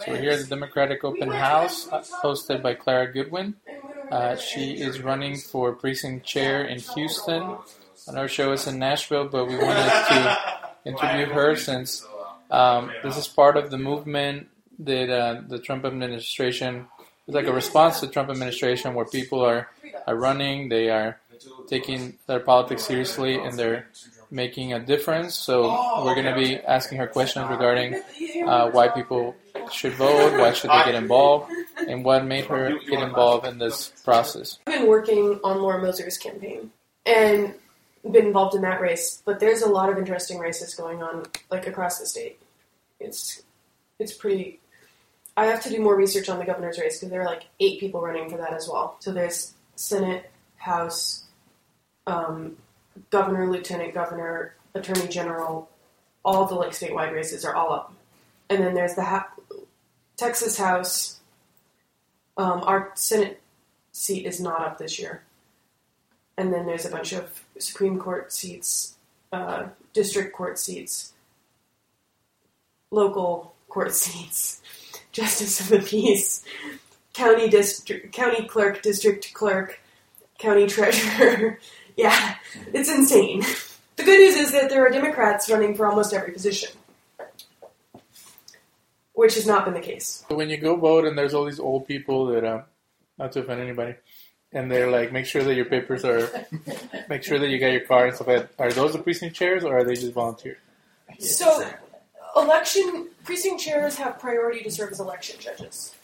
So we're here at the Democratic Open House, hosted by Clara Goodwin. Uh, she is running for precinct chair in Houston. I know her show is in Nashville, but we wanted to interview her since um, this is part of the movement that uh, the Trump administration is like a response to the Trump administration, where people are are running, they are taking their politics seriously, and they're making a difference. So we're going to be asking her questions regarding uh, why people should vote, why should they get involved, and what made her get involved in this process. I've been working on Laura Moser's campaign and been involved in that race, but there's a lot of interesting races going on like across the state. It's it's pretty. I have to do more research on the governor's race because there are like eight people running for that as well. So there's Senate, House, um, governor, lieutenant governor, attorney general. All the like statewide races are all up, and then there's the ha- Texas House. Um, our Senate seat is not up this year, and then there's a bunch of Supreme Court seats, uh, district court seats, local court seats, justice of the peace, county district, county clerk, district clerk, county treasurer. yeah, it's insane. The good news is that there are Democrats running for almost every position, which has not been the case. When you go vote, and there's all these old people that, uh, not to offend anybody, and they're like, make sure that your papers are, make sure that you got your card and stuff like that. Are those the precinct chairs, or are they just volunteer? So, election precinct chairs have priority to serve as election judges.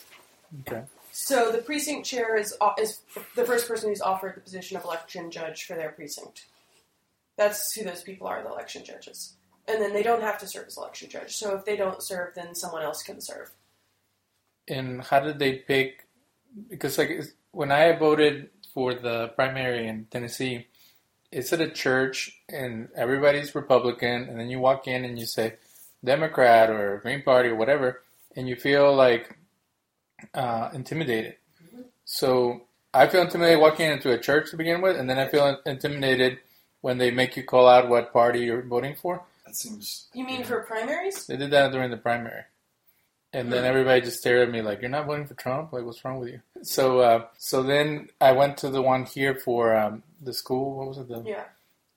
Okay. So the precinct chair is is the first person who's offered the position of election judge for their precinct. That's who those people are, the election judges. And then they don't have to serve as election judge. So if they don't serve, then someone else can serve. And how did they pick? Because like when I voted for the primary in Tennessee, it's at a church and everybody's Republican, and then you walk in and you say Democrat or Green Party or whatever, and you feel like uh, intimidated. So I feel intimidated walking into a church to begin with, and then I feel intimidated when they make you call out what party you're voting for. That seems. You mean for primaries? They did that during the primary. And then everybody just stared at me like, "You're not voting for Trump? Like, what's wrong with you?" So, uh, so then I went to the one here for um, the school. What was it? The, Yeah.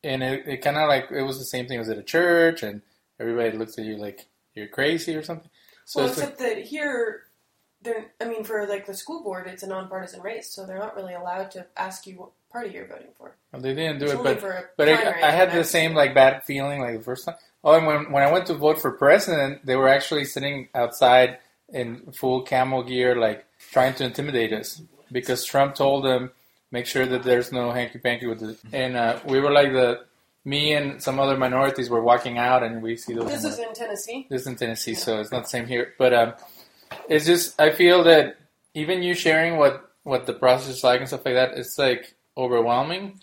and it, it kind of like it was the same thing. It was at a church, and everybody looks at you like you're crazy or something. So well, it's like, except that here, they're. I mean, for like the school board, it's a nonpartisan race, so they're not really allowed to ask you what party you're voting for. well, they didn't do It's it, but but primary I, I had the same like bad feeling like the first time. Oh, and when when I went to vote for president, they were actually sitting outside in full camel gear, like trying to intimidate us because Trump told them make sure that there's no hanky panky with it. And uh, we were like the me and some other minorities were walking out, and we see those. This is in Tennessee. This is in Tennessee, so it's not the same here. But um, it's just I feel that even you sharing what what the process is like and stuff like that, it's like overwhelming.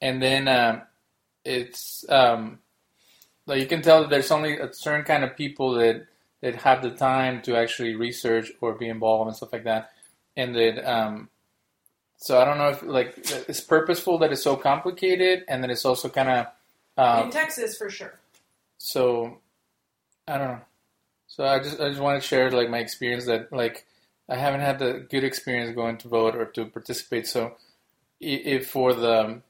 And then um, it's um, like you can tell that there's only a certain kind of people that that have the time to actually research or be involved and stuff like that. And that um, so I don't know if like it's purposeful that it's so complicated, and then it's also kind of um, in Texas, for sure. so I don't know. So I just I just want to share like my experience that like I haven't had the good experience going to vote or to participate. So if for the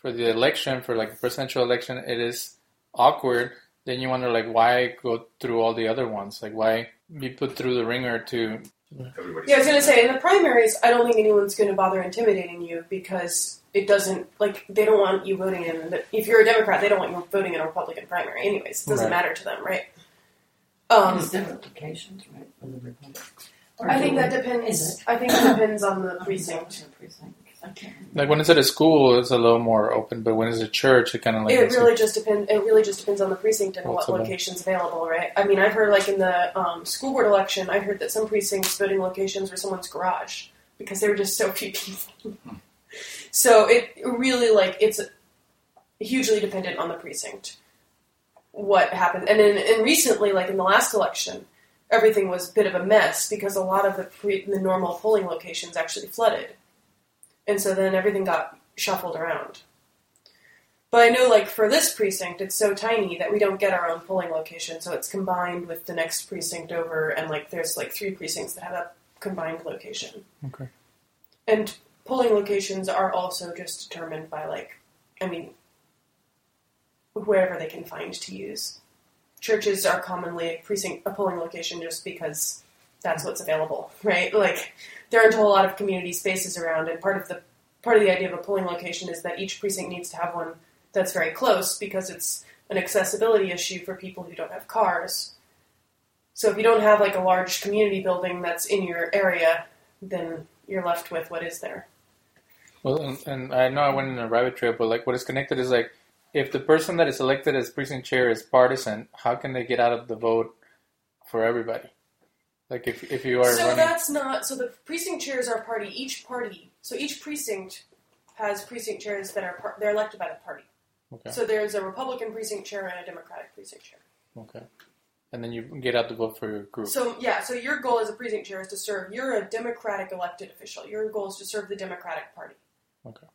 for the election for like the presidential election it is awkward, then you wonder like why go through all the other ones? Like why be put through the ringer to Everybody's. Yeah, I was gonna say in the primaries, I don't think anyone's gonna bother intimidating you because it doesn't like they don't want you voting in. If you're a Democrat, they don't want you voting in a Republican primary. Anyways, it doesn't Right. matter to them, right? Um, it's different locations, right, for the Republic. I think that depends. it? I think it depends on the precinct. Precinct. I like when it's at a school it's a little more open, but when it's a church it kind of like It really just depends. It really just depends on the precinct and what location's available, right? I mean, I've heard like in the um, school board election, I heard that some precincts voting locations were someone's garage because there were just so few people. so it really like it's hugely dependent on the precinct. What happened, and then and recently, like in the last election, everything was a bit of a mess because a lot of the pre, the normal polling locations actually flooded, and so then everything got shuffled around. But I know, like for this precinct, it's so tiny that we don't get our own polling location, so it's combined with the next precinct over, and like there's like three precincts that have a combined location. Okay. And polling locations are also just determined by like, I mean, wherever they can find to use. Churches are commonly a precinct, a polling location, just because that's what's available, right? Like there aren't a whole lot of community spaces around, and part of the part of the idea of a polling location is that each precinct needs to have one that's very close because it's an accessibility issue for people who don't have cars. So if you don't have like a large community building that's in your area, then you're left with what is there. Well, and, and I know I went in a rabbit trail, but like what is connected is like if the person that is elected as precinct chair is partisan, how can they get out of the vote for everybody? Like if if you are so running, that's not so the precinct chairs are party. Each party, so each precinct has precinct chairs that are par- they're elected by the party. okay, So there's a Republican precinct chair and a Democratic precinct chair. okay, and then you get out the vote for your group. So yeah, so your goal as a precinct chair is to serve. You're a Democratic elected official. Your goal is to serve the Democratic Party. Okay.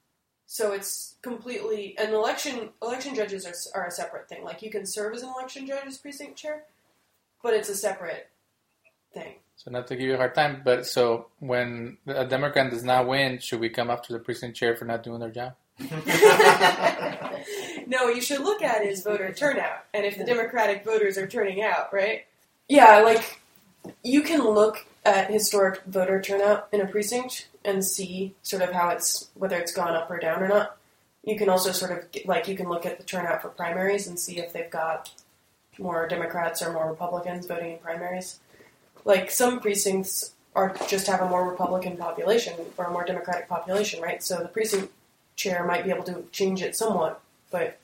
So it's completely and election election judges are, are a separate thing. Like you can serve as an election judge as precinct chair, but it's a separate thing. So not to give you a hard time, but so when a Democrat does not win, should we come after the precinct chair for not doing their job? no, what you should look at is voter turnout, and if the Democratic voters are turning out, right? Yeah, like you can look at historic voter turnout in a precinct and see sort of how it's whether it's gone up or down or not. You can also sort of get, like you can look at the turnout for primaries and see if they've got more Democrats or more Republicans voting in primaries. Like some precincts are just have a more Republican population or a more Democratic population, right? So the precinct chair might be able to change it somewhat, but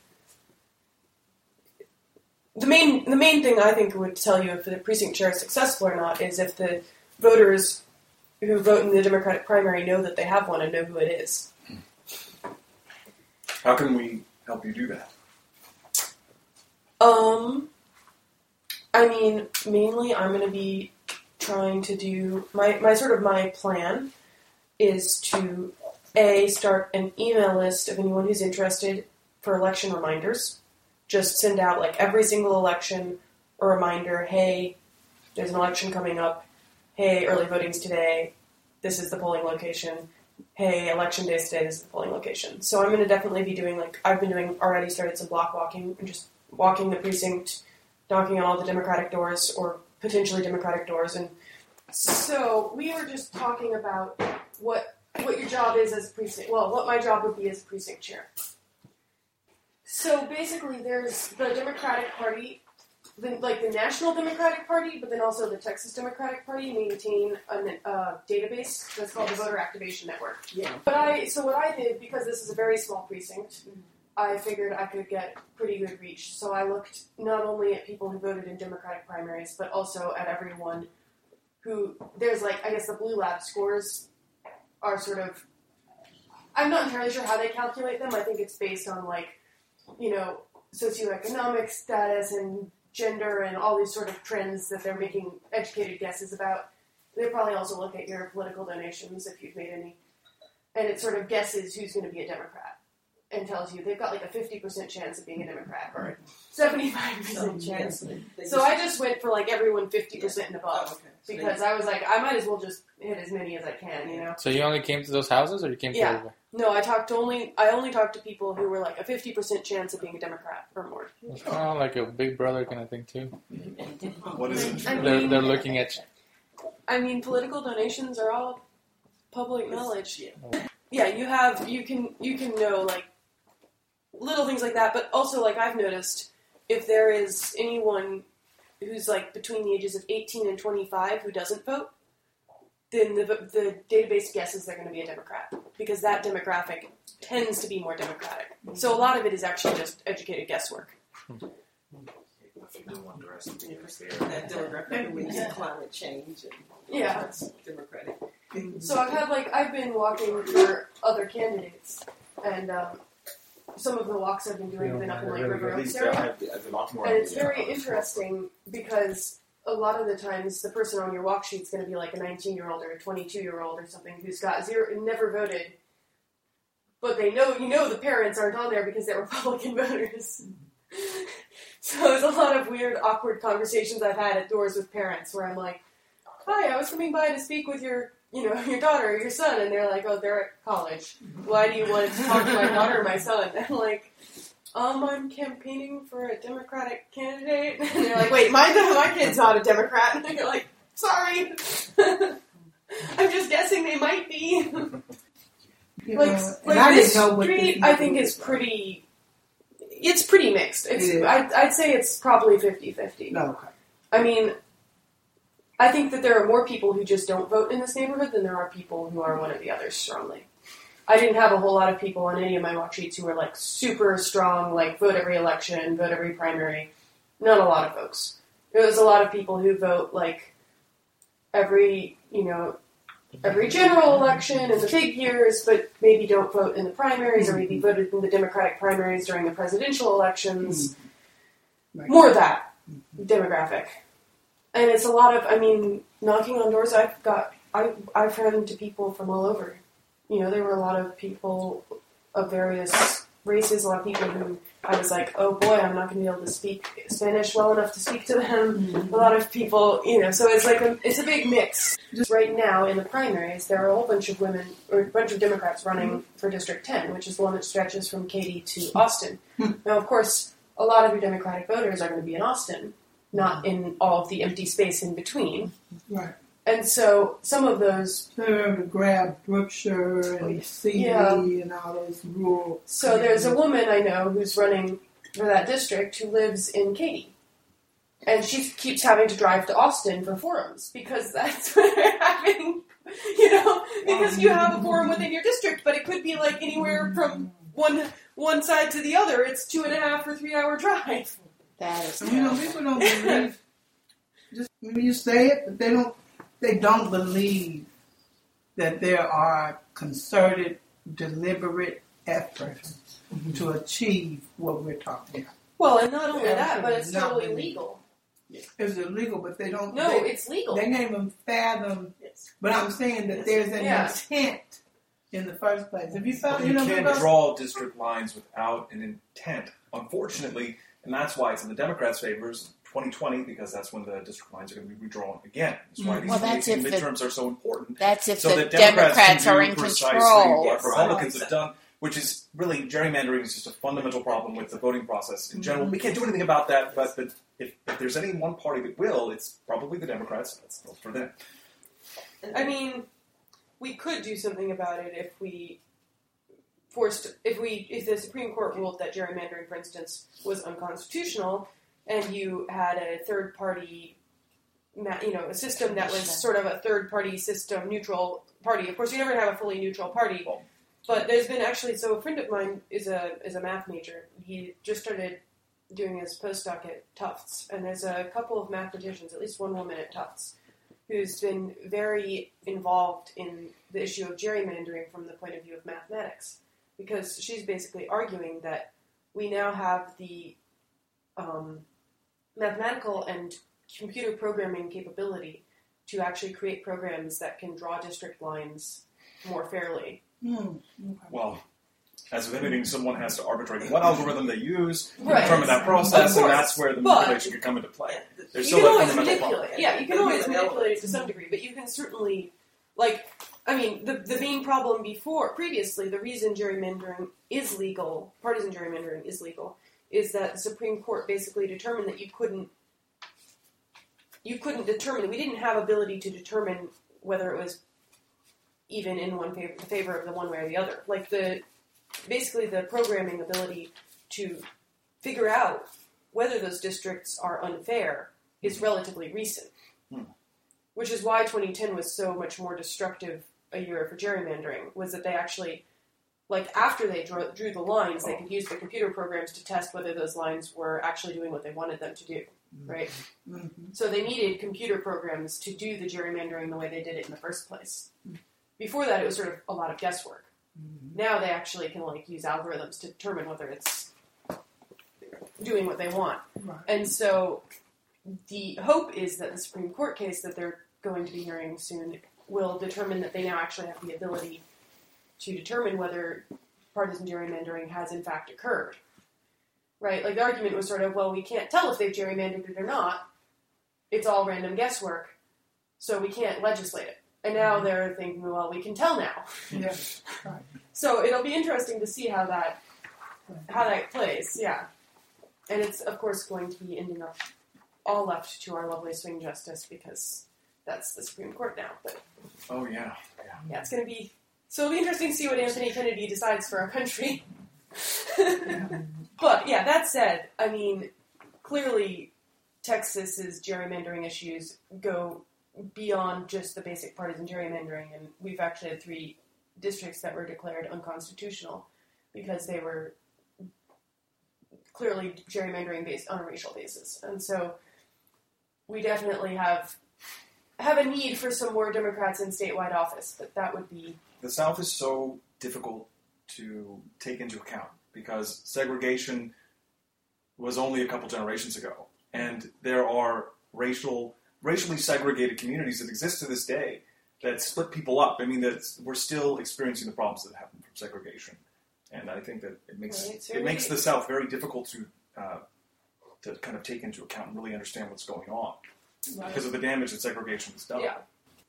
the main the main thing I think would tell you if the precinct chair is successful or not is if the voters who vote in the Democratic primary know that they have one and know who it is. How can we help you do that? Um, I mean, mainly I'm going to be trying to do my my sort of my plan is to a start an email list of anyone who's interested for election reminders. Just send out like every single election a reminder. Hey, there's an election coming up. Hey, early voting's today. This is the polling location. Hey, election day is today. This is the polling location. So I'm going to definitely be doing like I've been doing already. Started some block walking and just walking the precinct, knocking on all the Democratic doors or potentially Democratic doors. And so we were just talking about what what your job is as precinct. Well, what my job would be as precinct chair. So basically, there's the Democratic Party, the, like the National Democratic Party, but then also the Texas Democratic Party maintain a uh, database that's called the Voter Activation Network. Yeah. But I, so what I did because this is a very small precinct, I figured I could get pretty good reach. So I looked not only at people who voted in Democratic primaries, but also at everyone who there's like I guess the Blue Lab scores are sort of. I'm not entirely sure how they calculate them. I think it's based on like, you know, socioeconomic status and gender and all these sort of trends that they're making educated guesses about. They probably also look at your political donations if you've made any, and it sort of guesses who's going to be a Democrat and tells you they've got like a 50% chance of being a Democrat or a 75% chance. So I just went for like everyone 50% and above because I was like, I might as well just hit as many as I can, you know. So you only came to those houses, or you came to Yeah. everybody? No, I talked to only I only talked to people who were like a 50% chance of being a Democrat or more. It's kind of like a Big Brother kind of thing too. What is it? I They're they're looking at you. I mean, political donations are all public knowledge. Yeah, you have you can you can know like little things like that, but also like I've noticed if there is anyone who's like between the ages of 18 and 25 who doesn't vote, then the the database guesses they're going to be a Democrat because that demographic tends to be more Democratic. So a lot of it is actually just educated guesswork. No underestimate That demographic, need climate change and Yeah. that's democratic. So I've had like I've been walking for other candidates, and um, some of the walks I've been doing have been up in like River Oaks area, and it's very interesting because a lot of the times the person on your walk sheet is going to be like a 19 year old or a 22 year old or something who's got zero never voted, but they know you know the parents aren't on there because they're Republican voters. so there's a lot of weird, awkward conversations I've had at doors with parents where I'm like, "Hi, I was coming by to speak with your." You know, your daughter or your son, and they're like, "Oh, they're at college. Why do you want to talk to my daughter or my son?" And I'm like, um, I'm campaigning for a Democratic candidate. And they're like, wait, my, my kid's not a Democrat. And you're like, sorry. I'm just guessing they might be. You like, like I this didn't know what street, I think is pretty, it's pretty mixed. It's. I'd, I'd say it's probably 50-50. No, okay. I mean, I think that there are more people who just don't vote in this neighborhood than there are people who are one or the other strongly. I didn't have a whole lot of people on any of my walk sheets who were like super strong, like vote every election, vote every primary. Not a lot of folks. There was a lot of people who vote like every, you know, every general election in the big years, but maybe don't vote in the primaries or maybe mm-hmm. voted in the Democratic primaries during the presidential elections. Mm-hmm. Right. More of that mm-hmm. demographic. And it's a lot of, I mean, knocking on doors. I've got, I, I've run into people from all over. You know, there were a lot of people of various races, a lot of people who I was like, oh boy, I'm not going to be able to speak Spanish well enough to speak to them. Mm-hmm. A lot of people, you know, so it's like a, it's a big mix. Just right now in the primaries, there are a whole bunch of women or a bunch of Democrats running mm-hmm. for District 10, which is the one that stretches from Katy to hmm. Austin. Hmm. now, of course, a lot of your Democratic voters are going to be in Austin, not in all of the empty space in between. Right. And so some of those They're to grab Brookshire and oh, CD Yeah. and all those rural. So there's a woman I know who's running for that district who lives in Katy. And she keeps having to drive to Austin for forums because that's where they're having, you know, because you have a forum within your district, but it could be like anywhere from one one side to the other. It's two and a half or three hour drive. That is You know, people don't believe. Just when you say it, but they don't. They don't believe that there are concerted, deliberate efforts mm-hmm. to achieve what we're talking about. Well, and not only that, but it's Not totally really. legal. It's illegal, but they don't. No, they, it's legal. they can't even fathom. Yes. But I'm saying that there's an Yeah. intent in the first place. If you But found, you you know, can't draw district lines without an intent, unfortunately, and that's why it's in the Democrats' favors. 2020, because that's when the district lines are going to be redrawn again. That's why mm. these Well, that's 2018 if the- midterms are so important. That's if so the that Democrats, Democrats can are do in precisely control. what Yes. Republicans have done, which is really gerrymandering is just a fundamental problem with the voting process in general. Mm-hmm. We can't do anything about that, but, but if, if there's any one party that will, it's probably the Democrats. That's that's for them. I mean, we could do something about it if we forced if we if the Supreme Court ruled that gerrymandering, for instance, was unconstitutional, and you had a third party, you know, a system that was sort of a third party system, neutral party. Of course, you never have a fully neutral party. But there's been actually so a friend of mine is a is a math major. He just started doing his postdoc at Tufts, and there's a couple of mathematicians, at least one woman at Tufts, who's been very involved in the issue of gerrymandering from the point of view of mathematics, because she's basically arguing that we now have the um, mathematical and computer programming capability to actually create programs that can draw district lines more fairly. Hmm, okay. Well, as with anything, someone has to arbitrate what algorithm they use, Right. determine that process, and that's where the But- manipulation could come into play. There's you still can always fundamental manipulate. problem. Yeah, you can always manipulate it to some degree, but you can certainly, like, I mean, the the main problem before previously, the reason gerrymandering is legal, partisan gerrymandering is legal, is that the Supreme Court basically determined that you couldn't you couldn't determine we didn't have ability to determine whether it was even in one favor, the favor of the one way or the other. Like the basically the programming ability to figure out whether those districts are unfair is relatively recent. Hmm. Which is why 2010 was so much more destructive a year for gerrymandering, was that they actually, like after they drew, drew the lines, they oh. could use the computer programs to test whether those lines were actually doing what they wanted them to do, mm-hmm. right? Mhm. So they needed computer programs to do the gerrymandering the way they did it in the first place. Mm-hmm. Before that, it was sort of a lot of guesswork. Mm-hmm. Now they actually can like use algorithms to determine whether it's doing what they want. Right. And so the hope is that the Supreme Court case that they're going to be hearing soon will determine that they now actually have the ability to determine whether partisan gerrymandering has in fact occurred. Right? Like the argument was sort of, well, we can't tell if they've gerrymandered it or not. It's all random guesswork, so we can't legislate it. And now mm-hmm. they're thinking, well, we can tell now. Yeah. So it'll be interesting to see how that how that plays. Yeah, and it's of course going to be ending up all left to our lovely swing justice because that's the Supreme Court now. But Oh yeah. yeah, it's going to be so it'll be interesting to see what Anthony Kennedy decides for our country. but yeah, that said, I mean, clearly Texas's gerrymandering issues go beyond just the basic partisan gerrymandering, and we've actually had three districts that were declared unconstitutional because they were clearly gerrymandering based on a racial basis, and so we definitely have have a need for some more Democrats in statewide office, but that would be The South is so difficult to take into account because segregation was only a couple generations ago, and there are racial, racially segregated communities that exist to this day that split people up. I mean, that we're still experiencing the problems that happen from segregation, and I think that it makes Right, it makes the South very difficult to uh, to kind of take into account and really understand what's going on because of the damage that segregation has done. Yeah.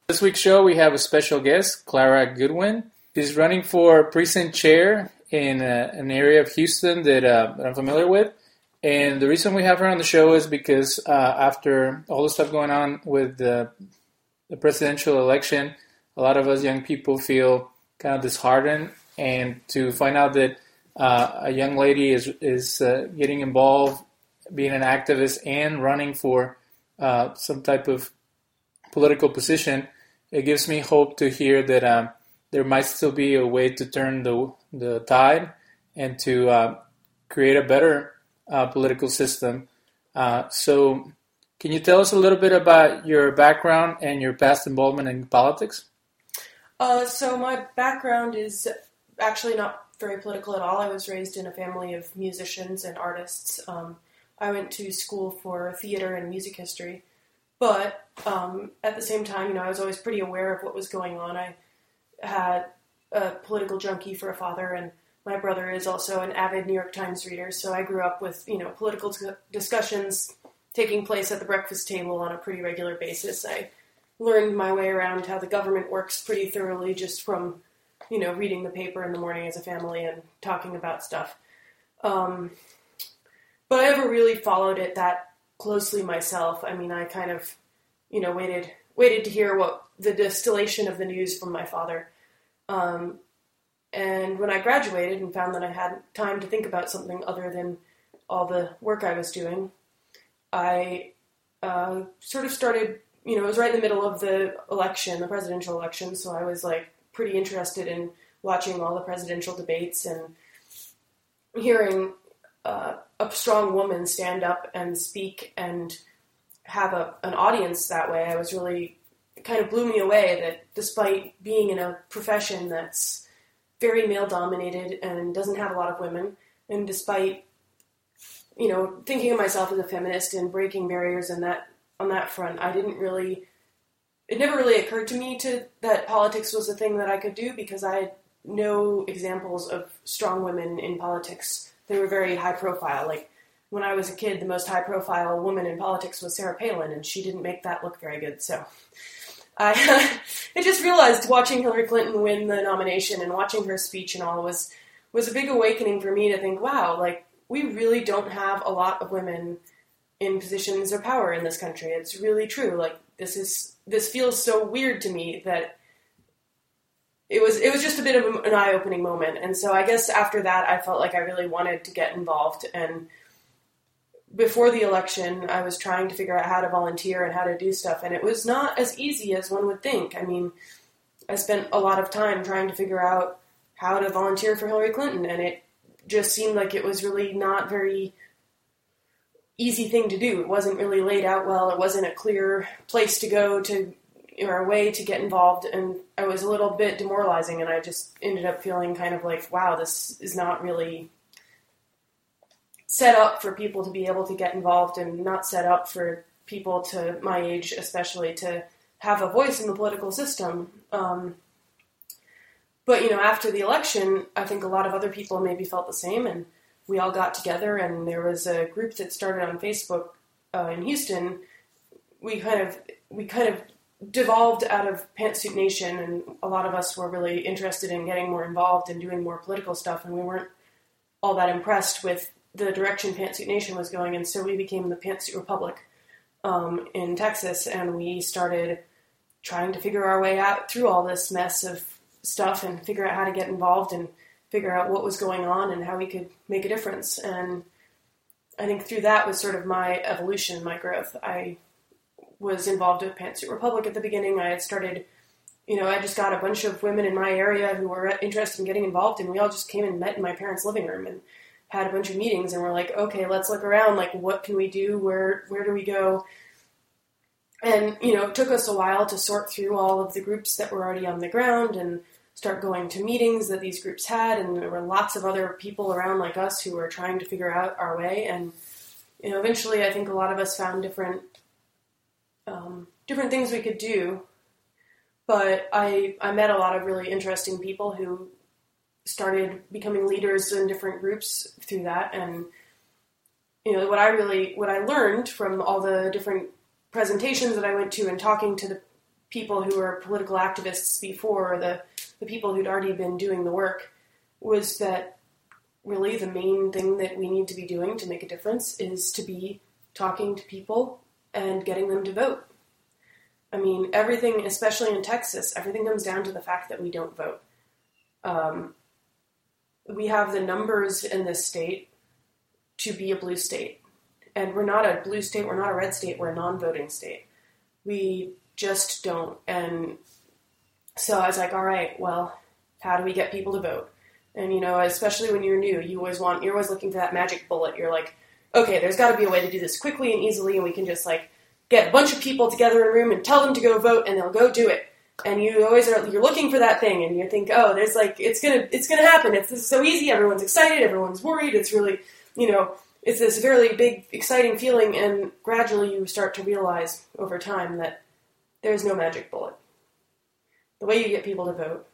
This week's show, we have a special guest, Clara Goodwin. She's running for precinct chair in uh, an area of Houston that, uh, that I'm familiar with. And the reason we have her on the show is because uh, after all the stuff going on with the, the presidential election, a lot of us young people feel kind of disheartened. And to find out that uh, a young lady is, is uh, getting involved, being an activist, and running for uh, some type of political position, it gives me hope to hear that um, there might still be a way to turn the the tide and to uh, create a better uh, political system. Uh, so, can you tell us a little bit about your background and your past involvement in politics? Uh, so my background is actually not very political at all. I was raised in a family of musicians and artists. Um, I went to school for theater and music history, but um, at the same time, you know, I was always pretty aware of what was going on. I had a political junkie for a father, and my brother is also an avid New York Times reader. So I grew up with you know political dis- discussions taking place at the breakfast table on a pretty regular basis. I learned my way around how the government works pretty thoroughly just from, you know, reading the paper in the morning as a family and talking about stuff. Um, but I never really followed it that closely myself. I mean, I kind of, you know, waited waited to hear what the distillation of the news from my father. Um, and when I graduated and found that I had time to think about something other than all the work I was doing, I uh, sort of started you know, it was right in the middle of the election, the presidential election, so I was like pretty interested in watching all the presidential debates and hearing uh, a strong woman stand up and speak and have a, an audience that way. I was really it kind of blew me away that despite being in a profession that's very male dominated and doesn't have a lot of women, and despite you know thinking of myself as a feminist and breaking barriers and that on that front. I didn't really. It never really occurred to me to that politics was a thing that I could do because I had no examples of strong women in politics. They were very high profile. Like when I was a kid, the most high profile woman in politics was Sarah Palin, and she didn't make that look very good. So I, I just realized watching Hillary Clinton win the nomination and watching her speech and all was was a big awakening for me to think, wow, like we really don't have a lot of women in positions of power in this country. It's really true. Like this is this feels so weird to me that it was it was just a bit of an eye opening moment. And so I guess after that, I felt like I really wanted to get involved. And before the election, I was trying to figure out how to volunteer and how to do stuff, and it was not as easy as one would think. I mean, I spent a lot of time trying to figure out how to volunteer for Hillary Clinton, and it just seemed like it was really not very easy thing to do. It wasn't really laid out well. It wasn't a clear place to go to or a way to get involved, and I was a little bit demoralizing. And I just ended up feeling kind of like, wow, this is not really set up for people to be able to get involved, and not set up for people to my age, especially, to have a voice in the political system. Um, but you know, after the election, I think a lot of other people maybe felt the same, and we all got together, and there was a group that started on Facebook uh, in Houston. We kind of we kind of devolved out of Pantsuit Nation, and a lot of us were really interested in getting more involved and doing more political stuff, and we weren't all that impressed with the direction Pantsuit Nation was going, and so we became the Pantsuit Republic um, in Texas, and we started trying to figure our way out through all this mess of stuff and figure out how to get involved and figure out what was going on and how we could make a difference. And I think through that was sort of my evolution, my growth. I was involved with Pantsuit Republic at the beginning. I had started, you know, I just got a bunch of women in my area who were interested in getting involved, and we all just came and met in my parents' living room and had a bunch of meetings. And we're like, okay, let's look around. Like, what can we do? Where where do we go? And you know, it took us a while to sort through all of the groups that were already on the ground and start going to meetings that these groups had. And there were lots of other people around like us who were trying to figure out our way. And you know, eventually, I think a lot of us found different um, different things we could do. But I I met a lot of really interesting people who started becoming leaders in different groups through that and you know what I really what I learned from all the different presentations that I went to and talking to the people who were political activists before or the the people who'd already been doing the work was that really the main thing that we need to be doing to make a difference is to be talking to people and getting them to vote. I mean, everything, especially in Texas, everything comes down to the fact that we don't vote. Um, we have the numbers in this state to be a blue state. And we're not a blue state, we're not a red state, we're a non voting state. We just don't. And so I was like, all right, well, how do we get people to vote? And you know, especially when you're new, you always want, you're always looking for that magic bullet. You're like, okay, there's got to be a way to do this quickly and easily, and we can just like get a bunch of people together in a room and tell them to go vote, and they'll go do it. And you always are you're looking for that thing and you think oh there's like it's gonna it's gonna happen. It's, it's so easy. Everyone's excited. Everyone's worried. It's really you know it's this very big exciting feeling and gradually you start to realize over time that there's no magic bullet. The way you get people to vote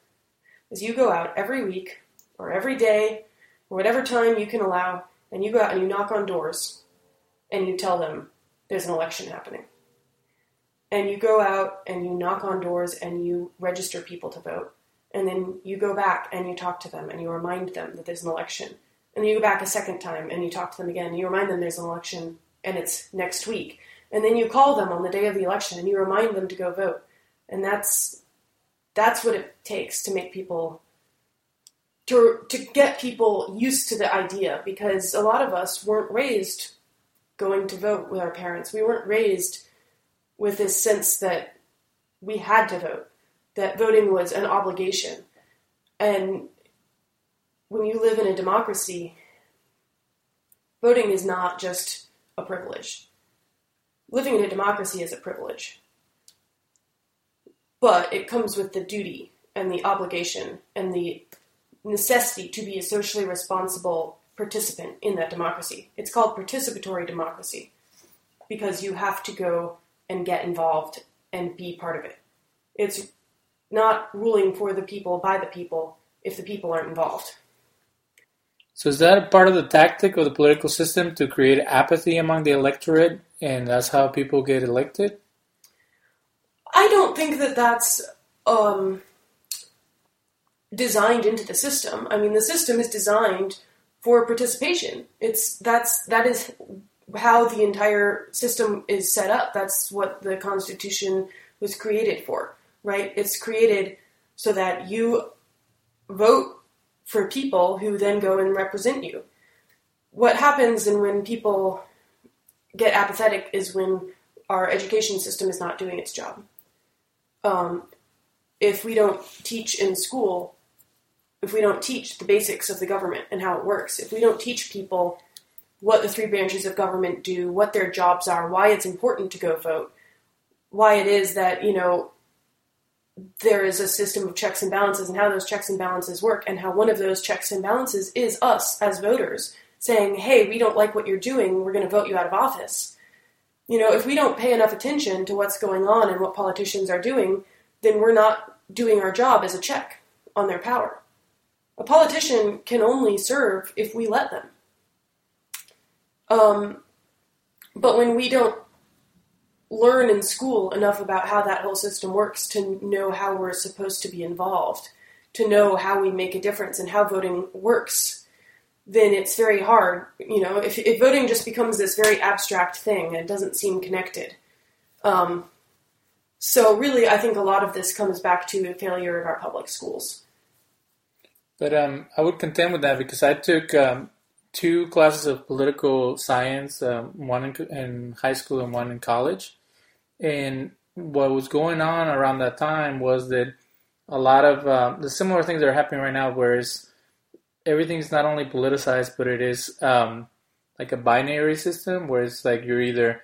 is you go out every week or every day or whatever time you can allow and you go out and you knock on doors and you tell them there's an election happening and you go out and you knock on doors and you register people to vote. And then you go back and you talk to them and you remind them that there's an election. And then you go back a second time and you talk to them again and you remind them there's an election and it's next week. And then you call them on the day of the election and you remind them to go vote. And that's that's what it takes to make people to to get people used to the idea because a lot of us weren't raised going to vote with our parents. We weren't raised with this sense that we had to vote, that voting was an obligation. And when you live in a democracy, voting is not just a privilege. Living in a democracy is a privilege. But it comes with the duty and the obligation and the necessity to be a socially responsible participant in that democracy. It's called participatory democracy because you have to go and get involved and be part of it. It's not ruling for the people by the people if the people aren't involved. So is that a part of the tactic of the political system to create apathy among the electorate, and that's how people get elected? I don't think that that's um, designed into the system. I mean, the system is designed for participation. It's that's that is how the entire system is set up. That's what the Constitution was created for, right? It's created so that you vote for people who then go and represent you. What happens and when people get apathetic is when our education system is not doing its job. Um, if we don't teach in school, if we don't teach the basics of the government and how it works, if we don't teach people what the three branches of government do, what their jobs are, why it's important to go vote, why it is that, you know, there is a system of checks and balances and how those checks and balances work, and how one of those checks and balances is us as voters saying, hey, we don't like what you're doing, we're going to vote you out of office. You know, if we don't pay enough attention to what's going on and what politicians are doing, then we're not doing our job as a check. on their power. A politician can only serve if we let them. Um, but when we don't learn in school enough about how that whole system works to know how we're supposed to be involved, to know how we make a difference and how voting works, then it's very hard. You know, if, if voting just becomes this very abstract thing and doesn't seem connected. Um, so really, I think a lot of this comes back to a failure of our public schools. But um, I would contend with that because I took um, two classes of political science, um, one in, in high school and one in college. And what was going on around that time was that a lot of uh, the similar things that are happening right now, whereas everything's not only politicized, but it is um, like a binary system where it's like you're either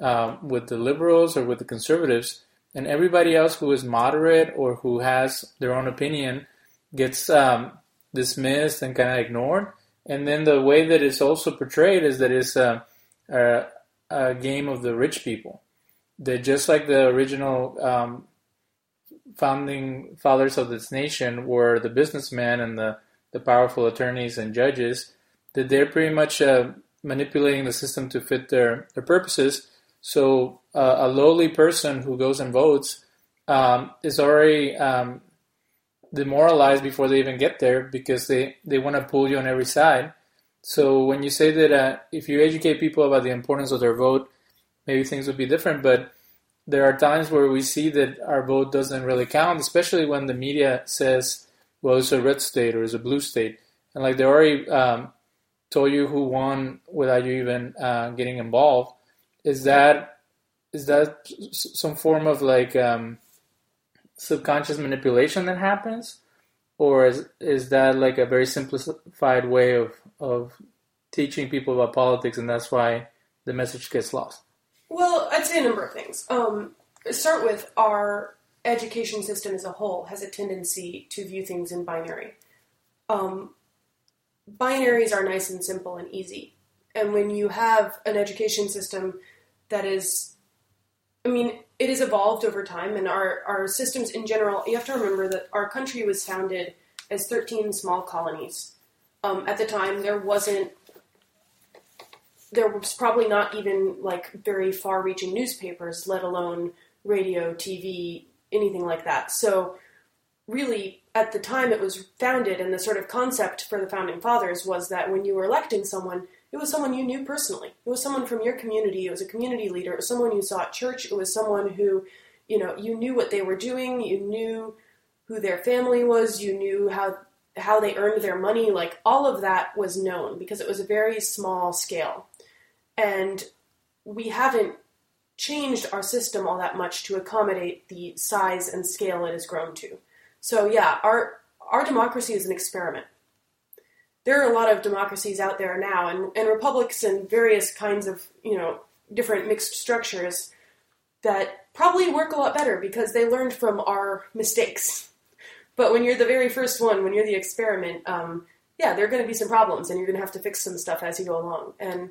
um, with the liberals or with the conservatives, and everybody else who is moderate or who has their own opinion gets um, dismissed and kind of ignored. And then the way that it's also portrayed is that it's a, a, a game of the rich people. That just like the original um, founding fathers of this nation were the businessmen and the, the powerful attorneys and judges, that they're pretty much uh, manipulating the system to fit their, their purposes. So uh, a lowly person who goes and votes um, is already um, demoralized before they even get there because they, they want to pull you on every side. So when you say that uh, if you educate people about the importance of their vote, maybe things would be different. But there are times where we see that our vote doesn't really count, especially when the media says, well, it's a red state or it's a blue state. And like they already um, told you who won without you even uh, getting involved. Is that is that some form of like um, subconscious manipulation that happens, or is is that like a very simplified way of of teaching people about politics, and that's why the message gets lost? Well, I'd say a number of things. Um, start with our education system as a whole has a tendency to view things in binary. Um, binaries are nice and simple and easy, and when you have an education system that is, I mean, it has evolved over time, and our, our systems in general, you have to remember that our country was founded as 13 small colonies. Um, at the time, there wasn't, there was probably not even like very far reaching newspapers, let alone radio, TV, anything like that. So, really, at the time it was founded, and the sort of concept for the founding fathers was that when you were electing someone, it was someone you knew personally. It was someone from your community. It was a community leader. It was someone you saw at church. It was someone who, you know, you knew what they were doing. You knew who their family was. You knew how how they earned their money. Like all of that was known because it was a very small scale, and we haven't changed our system all that much to accommodate the size and scale it has grown to. So yeah, our our democracy is an experiment there are a lot of democracies out there now, and, and republics and various kinds of, you know, different mixed structures that probably work a lot better because they learned from our mistakes. But when you're the very first one, when you're the experiment, um, yeah, there are going to be some problems, and you're going to have to fix some stuff as you go along. And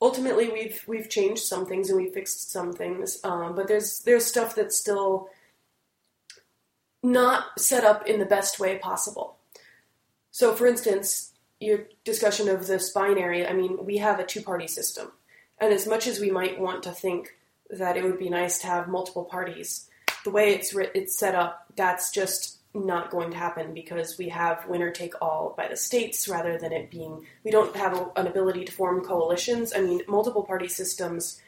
ultimately, we've we've changed some things and we've fixed some things, um, but there's there's stuff that's still not set up in the best way possible. So, for instance, your discussion of this binary, I mean, we have a two party system. And as much as we might want to think that it would be nice to have multiple parties, the way it's it's set up, that's just not going to happen because we have winner take all by the states rather than it being we don't have a, an ability to form coalitions. I mean, multiple party systems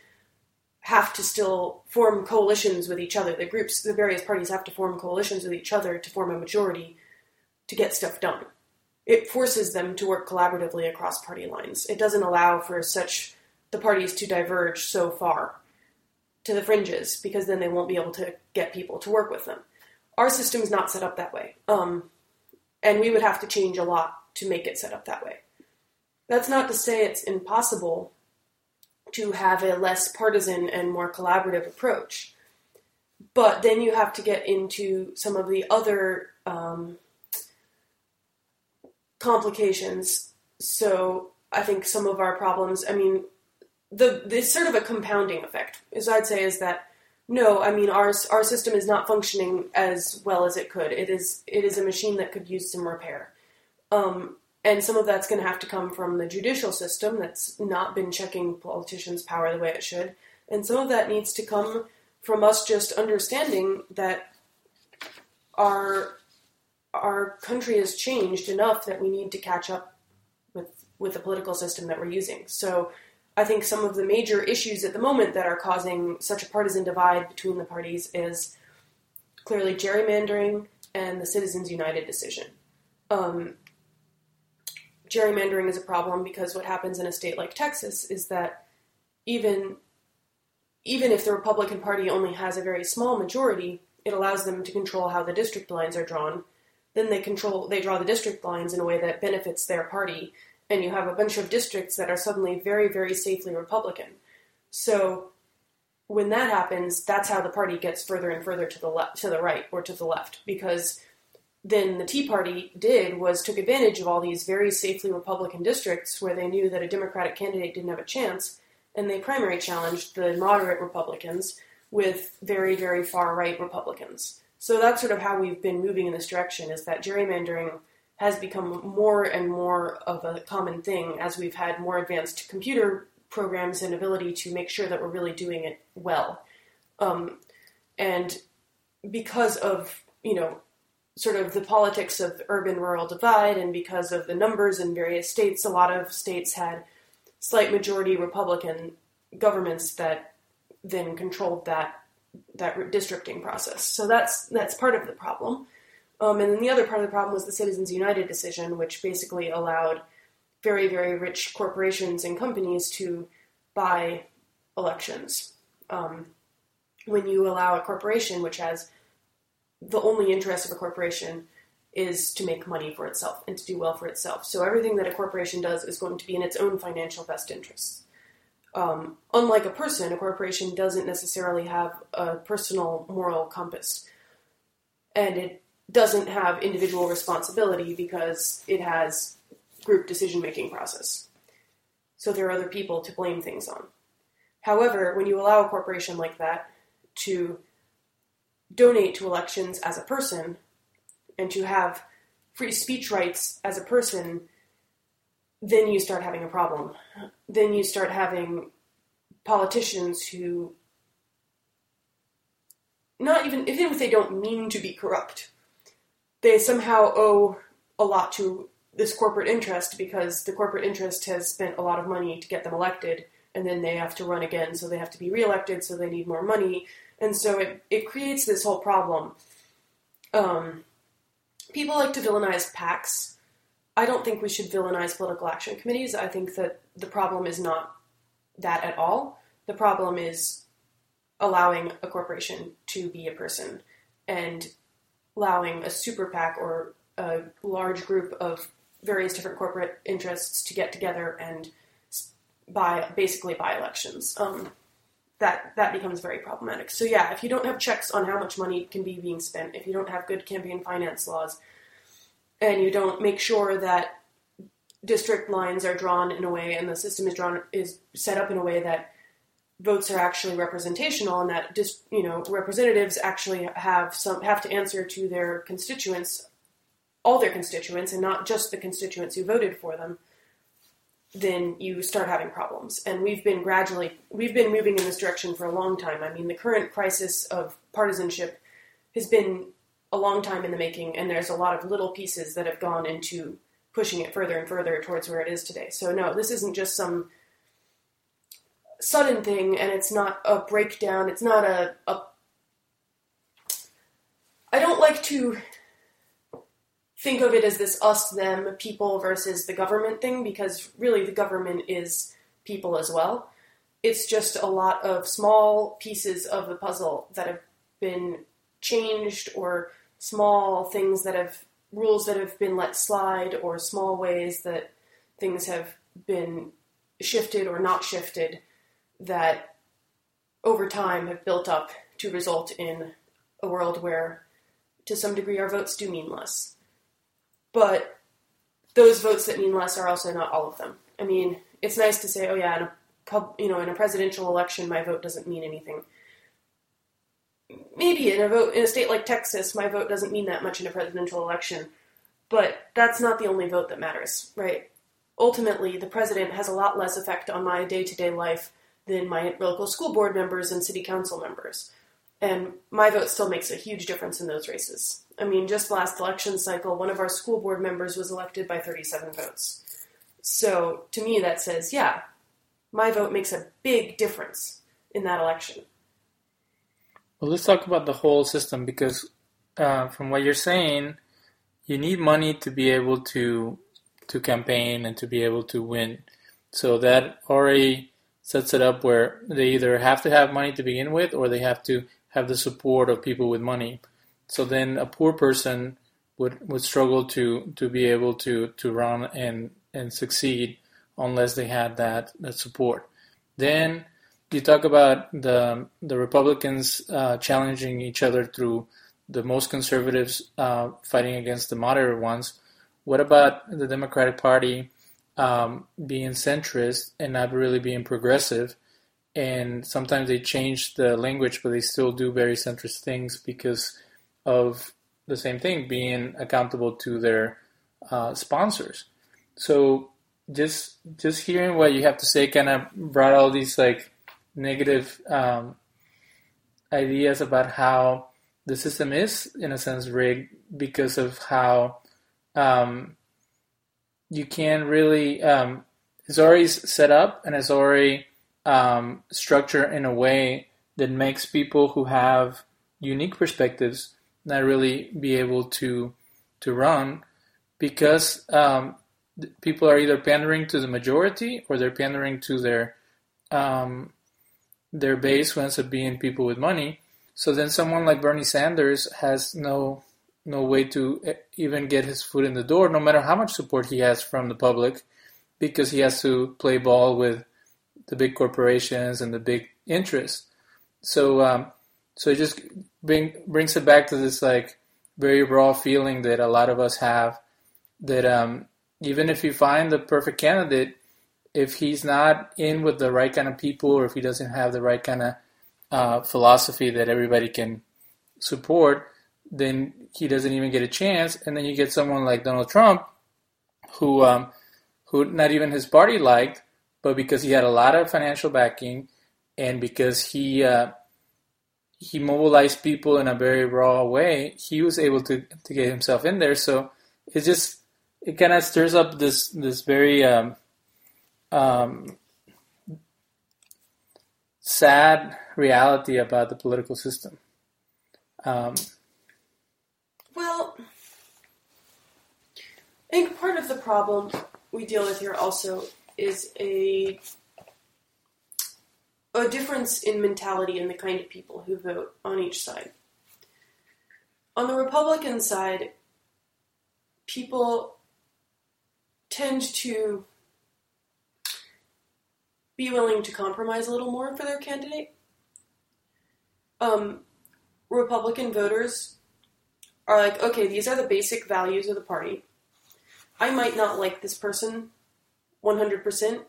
have to still form coalitions with each other. The groups, the various parties have to form coalitions with each other to form a majority to get stuff done it forces them to work collaboratively across party lines. It doesn't allow for such the parties to diverge so far to the fringes because then they won't be able to get people to work with them. Our system is not set up that way, um, and we would have to change a lot to make it set up that way. That's not to say it's impossible to have a less partisan and more collaborative approach, but then you have to get into some of the other um, complications. So I think some of our problems, I mean, the there's sort of a compounding effect. As I'd say is that No, I mean our our system is not functioning as well as it could. It is it is a machine that could use some repair, um, and some of that's going to have to come from the judicial system that's not been checking politicians' power the way it should, and some of that needs to come from us just understanding that our our country has changed enough that we need to catch up with with the political system that we're using. So I think some of the major issues at the moment that are causing such a partisan divide between the parties is clearly gerrymandering and the Citizens United decision. Um, gerrymandering is a problem because what happens in a state like Texas is that even even if the Republican Party only has a very small majority, it allows them to control how the district lines are drawn. Then they control they draw the district lines in a way that benefits their party and you have a bunch of districts that are suddenly very, very safely Republican. So when that happens, that's how the party gets further and further to the left, to the right, or to the left, because then the Tea Party did was took advantage of all these very safely Republican districts where they knew that a Democratic candidate didn't have a chance, and they primary challenged the moderate Republicans with very, very far right Republicans. So that's sort of how we've been moving in this direction: is that gerrymandering has become more and more of a common thing as we've had more advanced computer programs and ability to make sure that we're really doing it well. Um, and because of, you know, sort of the politics of urban rural divide and because of the numbers in various states, a lot of states had slight majority Republican governments that then controlled that that districting process. So that's that's part of the problem. Um, and then the other part of the problem was the Citizens United decision, which basically allowed very, very rich corporations and companies to buy elections. Um, when you allow a corporation, which has the only interest of a corporation is to make money for itself and to do well for itself. So everything that a corporation does is going to be in its own financial best interests. Um, unlike a person, a corporation doesn't necessarily have a personal moral compass. And it doesn't have individual responsibility because it has group decision making process. So there are other people to blame things on. However, when you allow a corporation like that to donate to elections as a person and to have free speech rights as a person, then you start having a problem. Then you start having politicians who not even even if they don't mean to be corrupt, they somehow owe a lot to this corporate interest because the corporate interest has spent a lot of money to get them elected and then they have to run again so they have to be reelected so they need more money. And so it, it creates this whole problem. Um, people like to villainize pacs i don't think we should villainize political action committees i think that the problem is not that at all the problem is allowing a corporation to be a person and allowing a super PAC or a large group of various different corporate interests to get together and buy basically buy elections. Um, that that becomes very problematic. So yeah, if you don't have checks on how much money can be being spent, if you don't have good campaign finance laws, and you don't make sure that district lines are drawn in a way and the system is drawn is set up in a way that votes are actually representational and that just you know representatives actually have some have to answer to their constituents all their constituents and not just the constituents who voted for them then you start having problems. And we've been gradually we've been moving in this direction for a long time. I mean the current crisis of partisanship has been a long time in the making and there's a lot of little pieces that have gone into pushing it further and further towards where it is today so no this isn't just some sudden thing and it's not a breakdown. It's not a, a I don't like to think of it as this us them people versus the government thing because really the government is people as well. It's just a lot of small pieces of the puzzle that have been changed or small things that have rules that have been let slide or small ways that things have been shifted or not shifted that over time have built up to result in a world where, to some degree, our votes do mean less. But those votes that mean less are also not all of them. I mean, it's nice to say, oh yeah, in a you know, in a presidential election, my vote doesn't mean anything. Maybe in a vote in a state like Texas, my vote doesn't mean that much in a presidential election, but that's not the only vote that matters, right? Ultimately, the president has a lot less effect on my day to day life than my local school board members and city council members. And my vote still makes a huge difference in those races. I mean, just last election cycle, one of our school board members was elected by 37 votes. So to me, that says, yeah, my vote makes a big difference in that election. Well, let's talk about the whole system because, uh, from what you're saying, you need money to be able to to campaign and to be able to win. So that already sets it up where they either have to have money to begin with, or they have to have the support of people with money. So then a poor person would would struggle to to be able to to run and and succeed unless they had that that support. Then you talk about the the Republicans uh, challenging each other through the most conservatives uh, fighting against the moderate ones. What about the Democratic Party um, being centrist and not really being progressive? And sometimes they change the language, but they still do very centrist things because of the same thing, being accountable to their uh, sponsors. So just just hearing what you have to say kind of brought all these like negative um, ideas about how the system is in a sense rigged because of how um, you can really um, it's already set up and it's already um, structured in a way that makes people who have unique perspectives not really be able to to run because um, people are either pandering to the majority or they're pandering to their um, their base who ends up being people with money. So then someone like Bernie Sanders has no no way to even get his foot in the door, no matter how much support he has from the public, because he has to play ball with the big corporations and the big interests. So um, so it just bring, brings it back to this like very raw feeling that a lot of us have that um, even if you find the perfect candidate, if he's not in with the right kind of people or if he doesn't have the right kind of uh, philosophy that everybody can support, then he doesn't even get a chance. And then you get someone like Donald Trump, who um, who not even his party liked, but because he had a lot of financial backing and because he uh, he mobilized people in a very raw way, he was able to to get himself in there. So it just it kind of stirs up this this very um, um, sad reality about the political system. Um, well, I think part of the problem we deal with here also is a a difference in mentality in the kind of people who vote on each side. On the Republican side, people tend to be willing to compromise a little more for their candidate. Um, Republican voters are like, okay, these are the basic values of the party. I might not like this person 100%.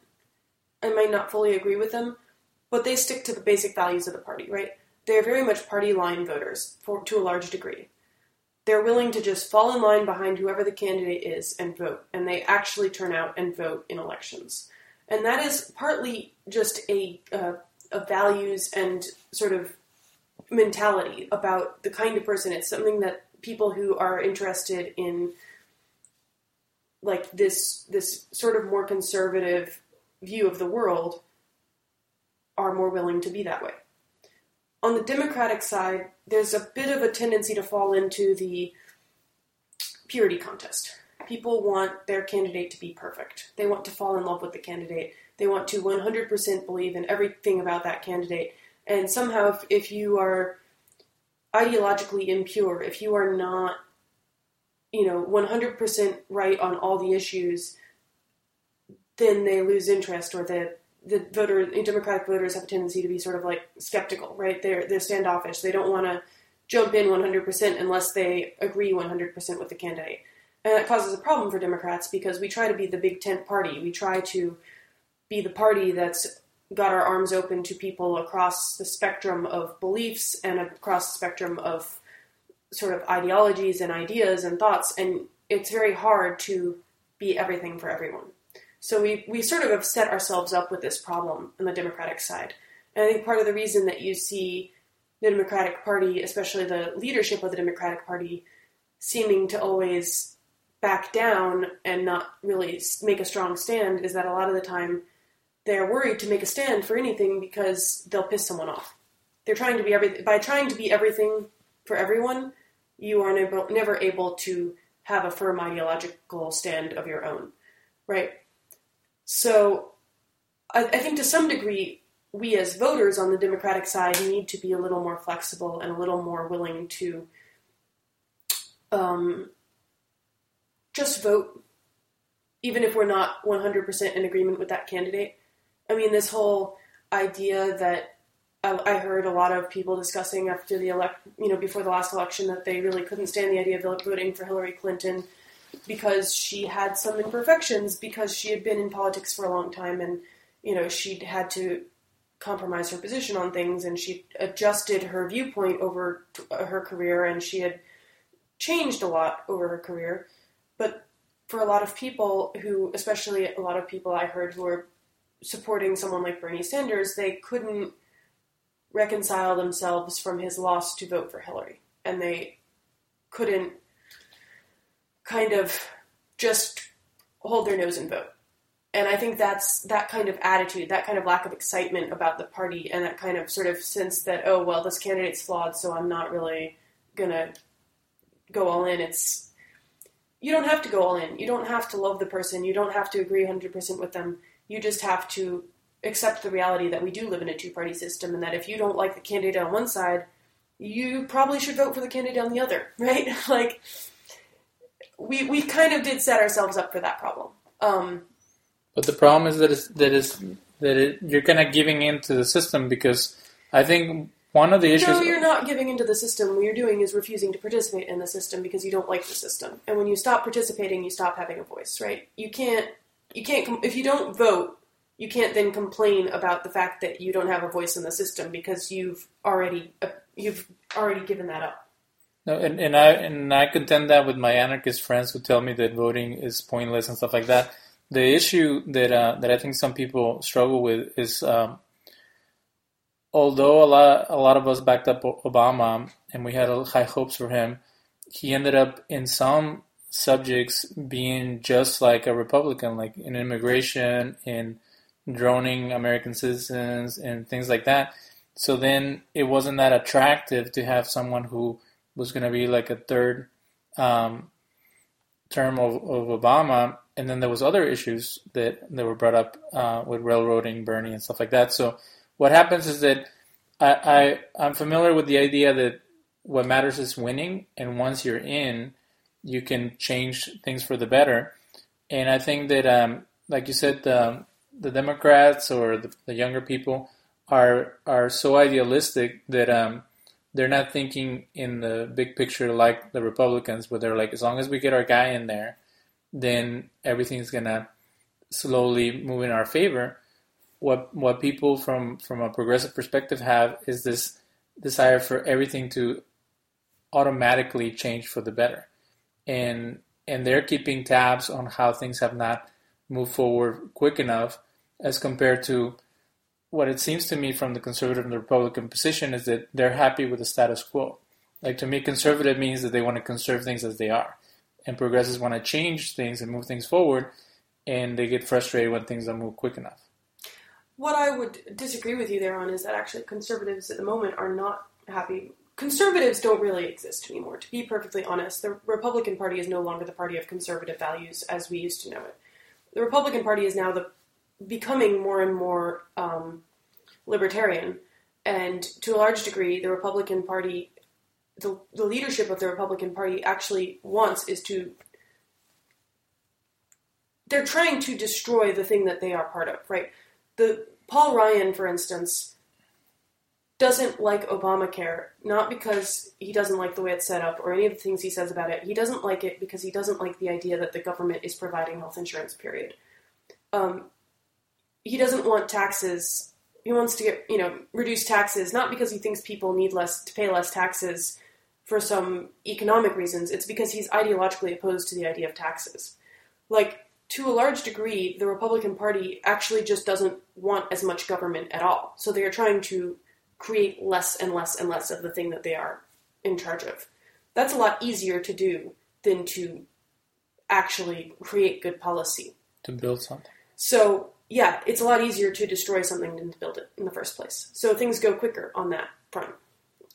I might not fully agree with them, but they stick to the basic values of the party, right? They're very much party line voters for, to a large degree they're willing to just fall in line behind whoever the candidate is and vote, and they actually turn out and vote in elections. And that is partly just a, uh, a values and sort of mentality about the kind of person. It's something that people who are interested in like this this sort of more conservative view of the world are more willing to be that way on the Democratic side, there's a bit of a tendency to fall into the purity contest. People want their candidate to be perfect. They want to fall in love with the candidate. They want to 100% believe in everything about that candidate. And somehow, if, if you are ideologically impure, if you are not, you know, 100% right on all the issues, then they lose interest or the the voter Democratic voters have a tendency to be sort of like skeptical, right? They're they're standoffish. They don't want to jump in 100% unless they agree 100% with the candidate. And that causes a problem for Democrats because we try to be the big tent party. We try to be the party that's got our arms open to people across the spectrum of beliefs and across the spectrum of sort of ideologies and ideas and thoughts, and it's very hard to be everything for everyone. So we, we sort of have set ourselves up with this problem on the Democratic side. And I think part of the reason that you see the Democratic Party, especially the leadership of the Democratic Party, seeming to always back down and not really make a strong stand is that a lot of the time they're worried to make a stand for anything because they'll piss someone off. They're trying to be everything by trying to be everything for everyone. You are never, never able to have a firm ideological stand of your own, right? So, I, I think to some degree, we as voters on the Democratic side need to be a little more flexible and a little more willing to um, just vote, even if we're not 100% in agreement with that candidate. I mean, this whole idea that I, heard a lot of people discussing after the elect, you know, before the last election, that they really couldn't stand the idea of voting for Hillary Clinton because she had some imperfections, because she had been in politics for a long time, and you know, she'd had to compromise her position on things, and she adjusted her viewpoint over her career, and she had changed a lot over her career. But for a lot of people who, especially a lot of people I heard who were supporting someone like Bernie Sanders, they couldn't reconcile themselves from his loss to vote for Hillary. And they couldn't kind of just hold their nose and vote. And I think that's that kind of attitude, that kind of lack of excitement about the party, and that kind of sort of sense that, oh, well, this candidate's flawed, so I'm not really going to go all in. It's you don't have to go all in. You don't have to love the person. You don't have to agree 100% with them. You just have to accept the reality that we do live in a two party system and that if you don't like the candidate on one side, you probably should vote for the candidate on the other, right? like, we, we kind of did set ourselves up for that problem. Um, but the problem is that it's, that is that it, you're kind of giving in to the system because I think one of the issues. No, you're not giving into the system. What you're doing is refusing to participate in the system because you don't like the system. And when you stop participating, you stop having a voice, right? You can't. You can't. If you don't vote, you can't then complain about the fact that you don't have a voice in the system because you've already uh, you've already given that up. No, and, and I and I contend that with my anarchist friends who tell me that voting is pointless and stuff like that. The issue that uh, that I think some people struggle with is um, although a lot a lot of us backed up Obama and we had high hopes for him, he ended up in some subjects being just like a Republican, like in immigration, in droning American citizens, and things like that. So then it wasn't that attractive to have someone who was going to be like a third um, term of, of Obama, and then there was other issues that that were brought up uh, with railroading, Bernie, and stuff like that. So what happens is that I, I I'm familiar with the idea that what matters is winning, and once you're in, you can change things for the better. And I think that, um, like you said, the, the Democrats or the, the, younger people are are so idealistic that um, they're not thinking in the big picture like the Republicans, where they're like, as long as we get our guy in there, then everything's gonna slowly move in our favor what what people from from a progressive perspective have is this desire for everything to automatically change for the better, and and they're keeping tabs on how things have not moved forward quick enough as compared to what it seems to me from the conservative and the Republican position is that they're happy with the status quo. Like to me, conservative means that they want to conserve things as they are, and progressives want to change things and move things forward, and they get frustrated when things don't move quick enough. What I would disagree with you there on is that actually conservatives at the moment are not happy. Conservatives don't really exist anymore. To be perfectly honest, the Republican Party is no longer the party of conservative values as we used to know it. The Republican Party is now the becoming more and more um, libertarian, and to a large degree, the Republican Party, the, the leadership of the Republican Party actually wants is to they're trying to destroy the thing that they are part of, right? The Paul Ryan, for instance, doesn't like Obamacare, not because he doesn't like the way it's set up or any of the things he says about it. He doesn't like it because he doesn't like the idea that the government is providing health insurance, period. Um, he doesn't want taxes he wants to get you know reduce taxes not because he thinks people need less to pay less taxes for some economic reasons. It's because he's ideologically opposed to the idea of taxes. Like to a large degree, the Republican Party actually just doesn't want as much government at all. So they are trying to create less and less and less of the thing that they are in charge of. That's a lot easier to do than to actually create good policy. To build something. So, yeah, it's a lot easier to destroy something than to build it in the first place. So things go quicker on that front.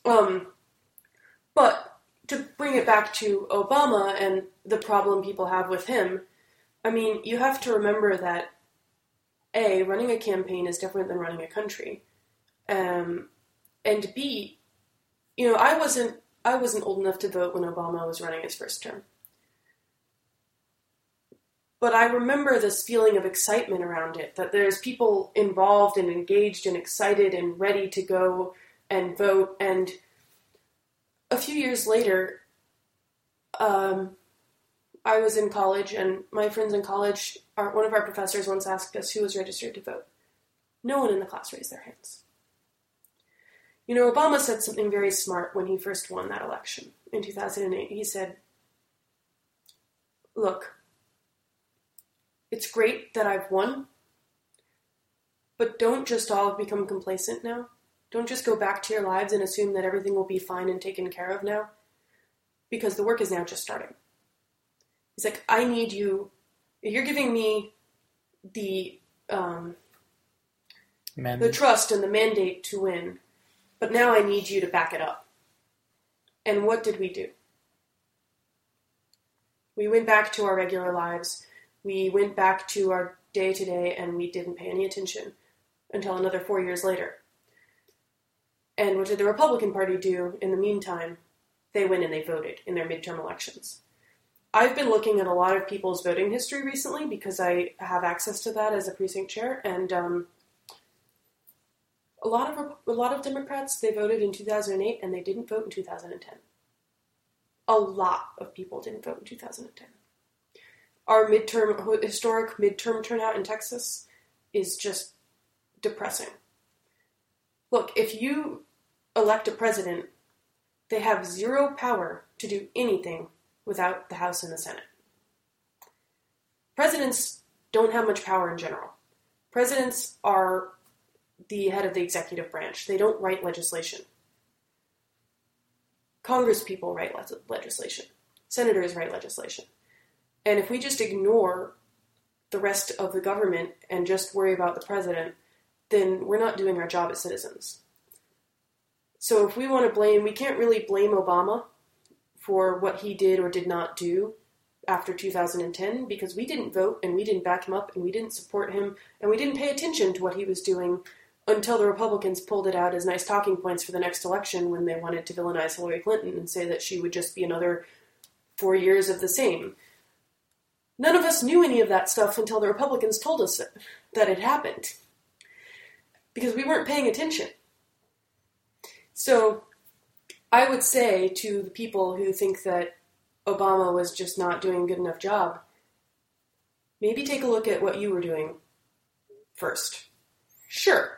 Um, but to bring it back to Obama and the problem people have with him, I mean, you have to remember that A, running a campaign is different than running a country. Um, and B, you know, I wasn't I wasn't old enough to vote when Obama was running his first term. But I remember this feeling of excitement around it that there's people involved and engaged and excited and ready to go and vote. And a few years later, um, I was in college, and my friends in college, our, one of our professors once asked us who was registered to vote. No one in the class raised their hands. You know, Obama said something very smart when he first won that election in 2008. He said, Look, it's great that I've won, but don't just all become complacent now. Don't just go back to your lives and assume that everything will be fine and taken care of now, because the work is now just starting. He's like, I need you. You're giving me the um, the trust and the mandate to win, but now I need you to back it up. And what did we do? We went back to our regular lives. We went back to our day to day, and we didn't pay any attention until another four years later. And what did the Republican Party do in the meantime? They went and they voted in their midterm elections. I've been looking at a lot of people's voting history recently because I have access to that as a precinct chair, and um, a lot of a lot of Democrats they voted in 2008 and they didn't vote in 2010. A lot of people didn't vote in 2010. Our midterm historic midterm turnout in Texas is just depressing. Look, if you elect a president, they have zero power to do anything without the House and the Senate. Presidents don't have much power in general. Presidents are the head of the executive branch. They don't write legislation. Congress people write le- legislation. Senators write legislation. And if we just ignore the rest of the government and just worry about the president, then we're not doing our job as citizens. So if we want to blame, we can't really blame Obama for what he did or did not do after 2010 because we didn't vote and we didn't back him up and we didn't support him and we didn't pay attention to what he was doing until the Republicans pulled it out as nice talking points for the next election when they wanted to villainize Hillary Clinton and say that she would just be another four years of the same. None of us knew any of that stuff until the Republicans told us that it happened because we weren't paying attention. So I would say to the people who think that Obama was just not doing a good enough job, maybe take a look at what you were doing first. Sure,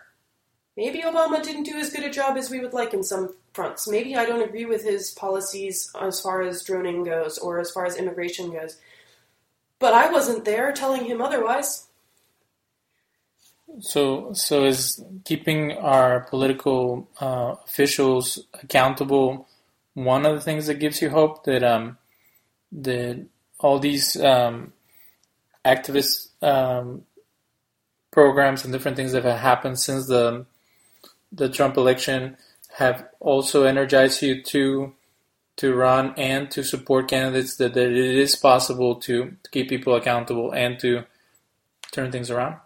maybe Obama didn't do as good a job as we would like in some fronts. Maybe I don't agree with his policies as far as droning goes or as far as immigration goes. But I wasn't there telling him otherwise. So, so is keeping our political uh, officials accountable one of the things that gives you hope that um, that all these um, activist um, programs and different things that have happened since the the Trump election have also energized you to to run and to support candidates that, that it is possible to, to keep people accountable and to turn things around?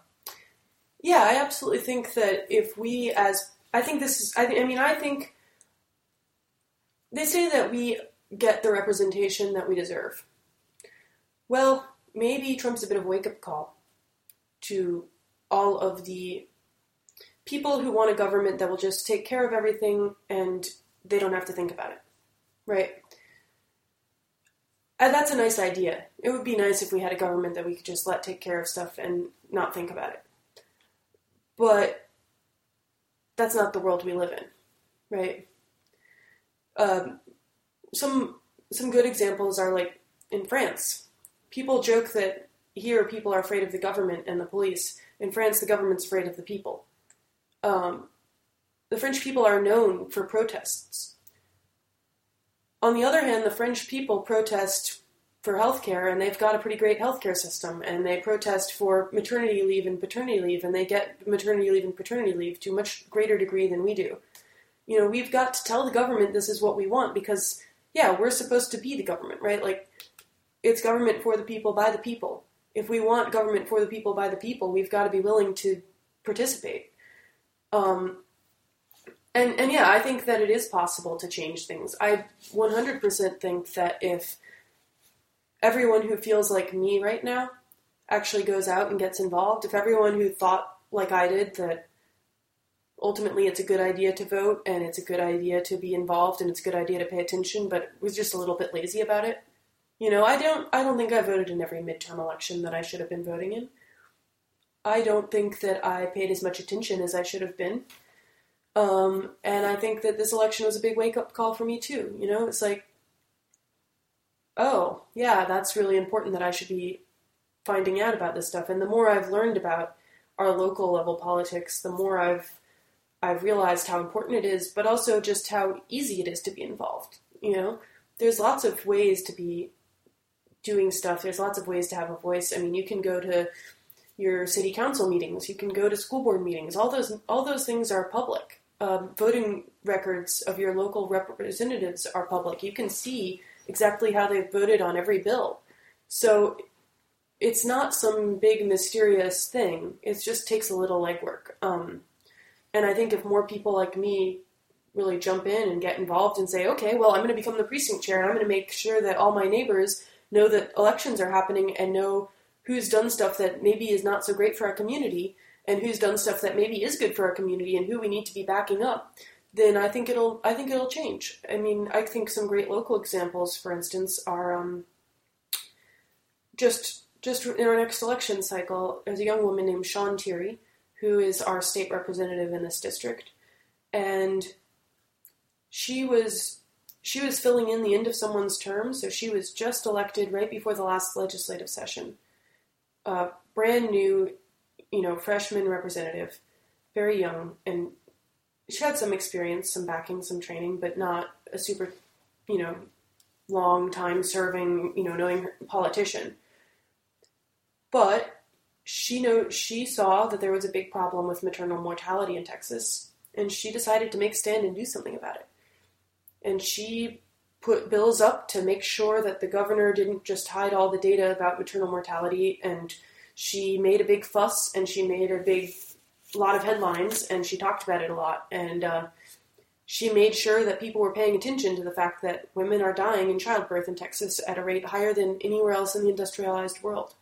Yeah, I absolutely think that if we, as I think this is, I, I mean, I think they say that we get the representation that we deserve. Well, maybe Trump's a bit of a wake up call to all of the people who want a government that will just take care of everything and they don't have to think about it. Right? And that's a nice idea. It would be nice if we had a government that we could just let take care of stuff and not think about it. But that's not the world we live in, right? Um, some some good examples are like in France. People joke that here people are afraid of the government and the police. In France, the government's afraid of the people. Um, the French people are known for protests. On the other hand, the French people protest for healthcare, and they've got a pretty great healthcare system, and they protest for maternity leave and paternity leave, and they get maternity leave and paternity leave to a much greater degree than we do. You know, we've got to tell the government this is what we want because, yeah, we're supposed to be the government, right? Like, it's government for the people by the people. If we want government for the people by the people, we've got to be willing to participate. Um, and and yeah, I think that it is possible to change things. I 100% think that if everyone who feels like me right now actually goes out and gets involved, if everyone who thought like I did that ultimately it's a good idea to vote and it's a good idea to be involved and it's a good idea to pay attention, but was just a little bit lazy about it. You know, I don't I don't think I voted in every midterm election that I should have been voting in. I don't think that I paid as much attention as I should have been. Um, and I think that this election was a big wake up call for me too. You know, it's like, oh, yeah, that's really important that I should be finding out about this stuff. And the more I've learned about our local level politics, the more I've I've realized how important it is, but also just how easy it is to be involved. You know, there's lots of ways to be doing stuff. There's lots of ways to have a voice. I mean, you can go to your city council meetings, you can go to school board meetings. All those all those things are public. Um, voting records of your local representatives are public. You can see exactly how they've voted on every bill. So it's not some big mysterious thing. It just takes a little legwork. Um, and I think if more people like me really jump in and get involved and say, okay, well, I'm going to become the precinct chair and I'm going to make sure that all my neighbors know that elections are happening and know who's done stuff that maybe is not so great for our community and who's done stuff that maybe is good for our community and who we need to be backing up, then I think it'll I think it'll change. I mean, I think some great local examples, for instance, are um, just just in our next election cycle. There's a young woman named Shawn Thierry who is our state representative in this district, and she was she was filling in the end of someone's term, so she was just elected right before the last legislative session. Uh, brand new, you know, freshman representative, very young, and she had some experience, some backing, some training, but not a super, you know, long time serving, you know, knowing politician. But she know she saw that there was a big problem with maternal mortality in Texas, and she decided to make a stand and do something about it. And she put bills up to make sure that the governor didn't just hide all the data about maternal mortality, and she made a big fuss and she made a big lot of headlines, and she talked about it a lot, and uh, she made sure that people were paying attention to the fact that women are dying in childbirth in Texas at a rate higher than anywhere else in the industrialized world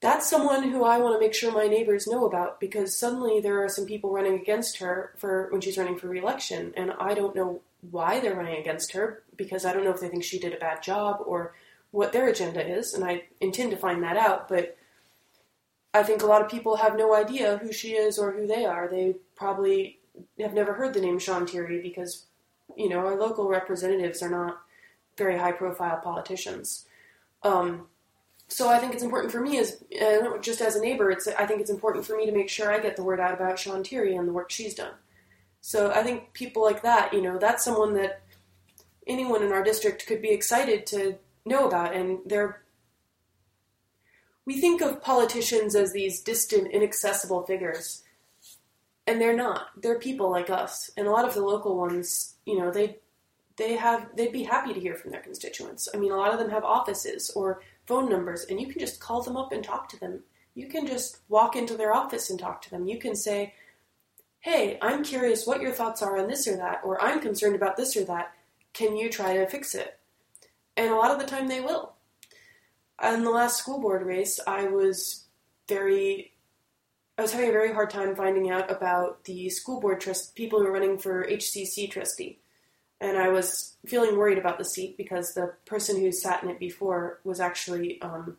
that's someone who I want to make sure my neighbors know about because suddenly there are some people running against her for when she's running for reelection, and I don't know why they're running against her because I don't know if they think she did a bad job or what their agenda is, and I intend to find that out. But I think a lot of people have no idea who she is or who they are. They probably have never heard the name Shawn Thierry because you know our local representatives are not very high profile politicians. Um, so I think it's important for me as uh, just as a neighbor. It's I think it's important for me to make sure I get the word out about Shawn Thierry and the work she's done. So I think people like that, you know, that's someone that anyone in our district could be excited to know about, and they're. We think of politicians as these distant, inaccessible figures, and they're not. They're people like us, and a lot of the local ones, you know, they they have they'd be happy to hear from their constituents. I mean, a lot of them have offices or phone numbers and you can just call them up and talk to them. You can just walk into their office and talk to them. You can say, Hey, I'm curious what your thoughts are on this or that, or I'm concerned about this or that. Can you try to fix it? And a lot of the time they will. In the last school board race, I was very I was having a very hard time finding out about the school board trust people who were running for HCC trustee and I was feeling worried about the seat because the person who sat in it before was actually um,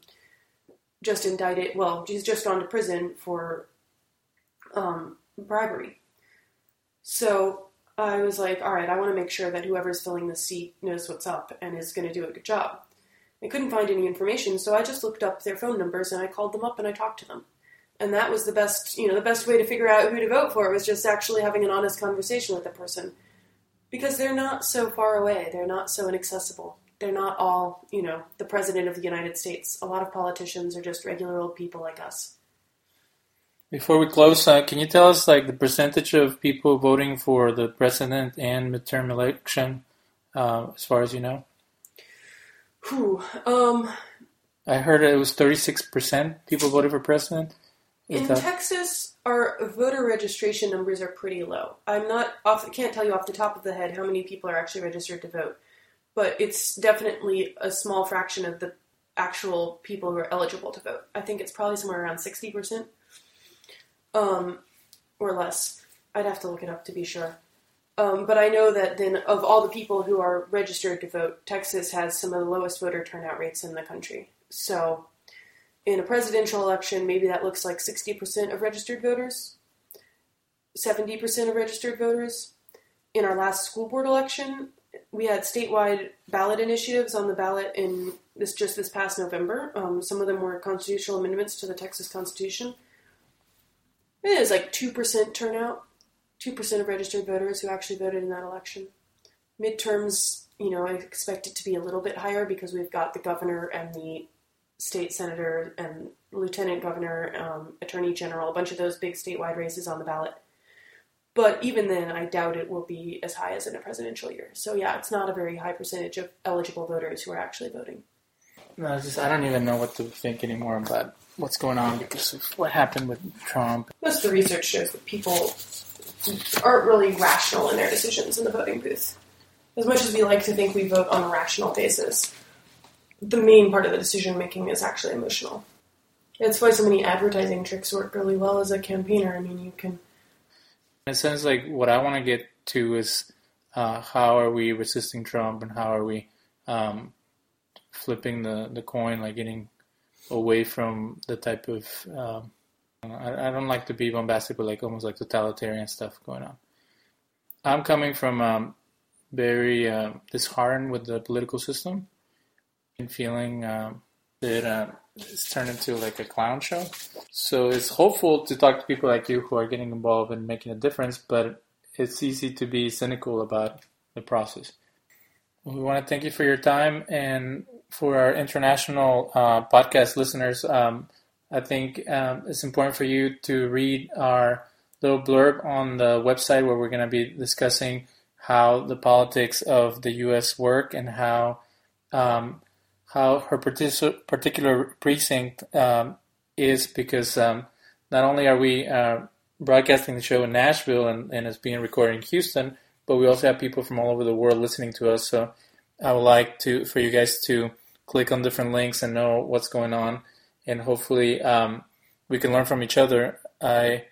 just indicted. Well, she's just gone to prison for um, bribery. So I was like, all right, I want to make sure that whoever's filling the seat knows what's up and is going to do a good job. I couldn't find any information, so I just looked up their phone numbers and I called them up and I talked to them. And that was the best, you know, the best way to figure out who to vote for was just actually having an honest conversation with the person. Because they're not so far away, they're not so inaccessible. They're not all, you know, the president of the United States. A lot of politicians are just regular old people like us. Before we close, uh, can you tell us like the percentage of people voting for the president and midterm election, uh, as far as you know? Whew. Um, I heard it was 36% people voted for president. Is in that- Texas, our voter registration numbers are pretty low. I'm not off. Can't tell you off the top of the head how many people are actually registered to vote, but it's definitely a small fraction of the actual people who are eligible to vote. I think it's probably somewhere around sixty percent, um, or less. I'd have to look it up to be sure. Um, but I know that then, of all the people who are registered to vote, Texas has some of the lowest voter turnout rates in the country. So, in a presidential election, maybe that looks like 60% of registered voters, 70% of registered voters. In our last school board election, we had statewide ballot initiatives on the ballot in this just this past November. Um, some of them were constitutional amendments to the Texas Constitution. It was like 2% turnout, 2% of registered voters who actually voted in that election. Midterms, you know, I expect it to be a little bit higher because we've got the governor and the state senator and lieutenant governor, um, attorney general, a bunch of those big statewide races on the ballot. But even then, I doubt it will be as high as in a presidential year. So yeah, it's not a very high percentage of eligible voters who are actually voting. No, just I don't even know what to think anymore about what's going on because of what happened with Trump. Most of the research shows that people aren't really rational in their decisions in the voting booth. As much as we like to think we vote on a rational basis, the main part of the decision making is actually emotional. That's why so many advertising tricks work really well as a campaigner. I mean, you can a sense, like what I want to get to is uh, how are we resisting Trump and how are we um, flipping the, the coin, like getting away from the type of um, I, I don't like to be bombastic, but like almost like totalitarian stuff going on. I'm coming from um, very uh, disheartened with the political system and feeling um, that uh, it's turned into like a clown show. So it's hopeful to talk to people like you who are getting involved and making a difference, but it's easy to be cynical about the process. We want to thank you for your time and for our international uh, podcast listeners. Um, I think um, it's important for you to read our little blurb on the website where we're going to be discussing how the politics of the U.S. work and how um, how her partic- particular precinct um, is because um, not only are we uh, broadcasting the show in Nashville and, and it's being recorded in Houston, but we also have people from all over the world listening to us. So I would like to for you guys to click on different links and know what's going on, and hopefully um, we can learn from each other. I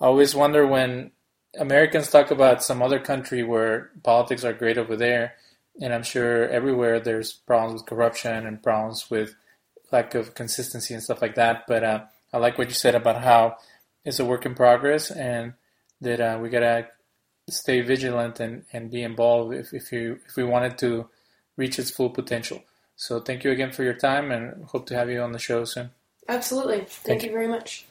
always wonder when Americans talk about some other country where politics are great over there, and I'm sure everywhere there's problems with corruption and problems with lack of consistency and stuff like that. But uh, I like what you said about how it's a work in progress and that uh, we gotta stay vigilant and, and be involved if, if you if we wanted to reach its full potential. So thank you again for your time and hope to have you on the show soon. absolutely. Thank, Thank you very much.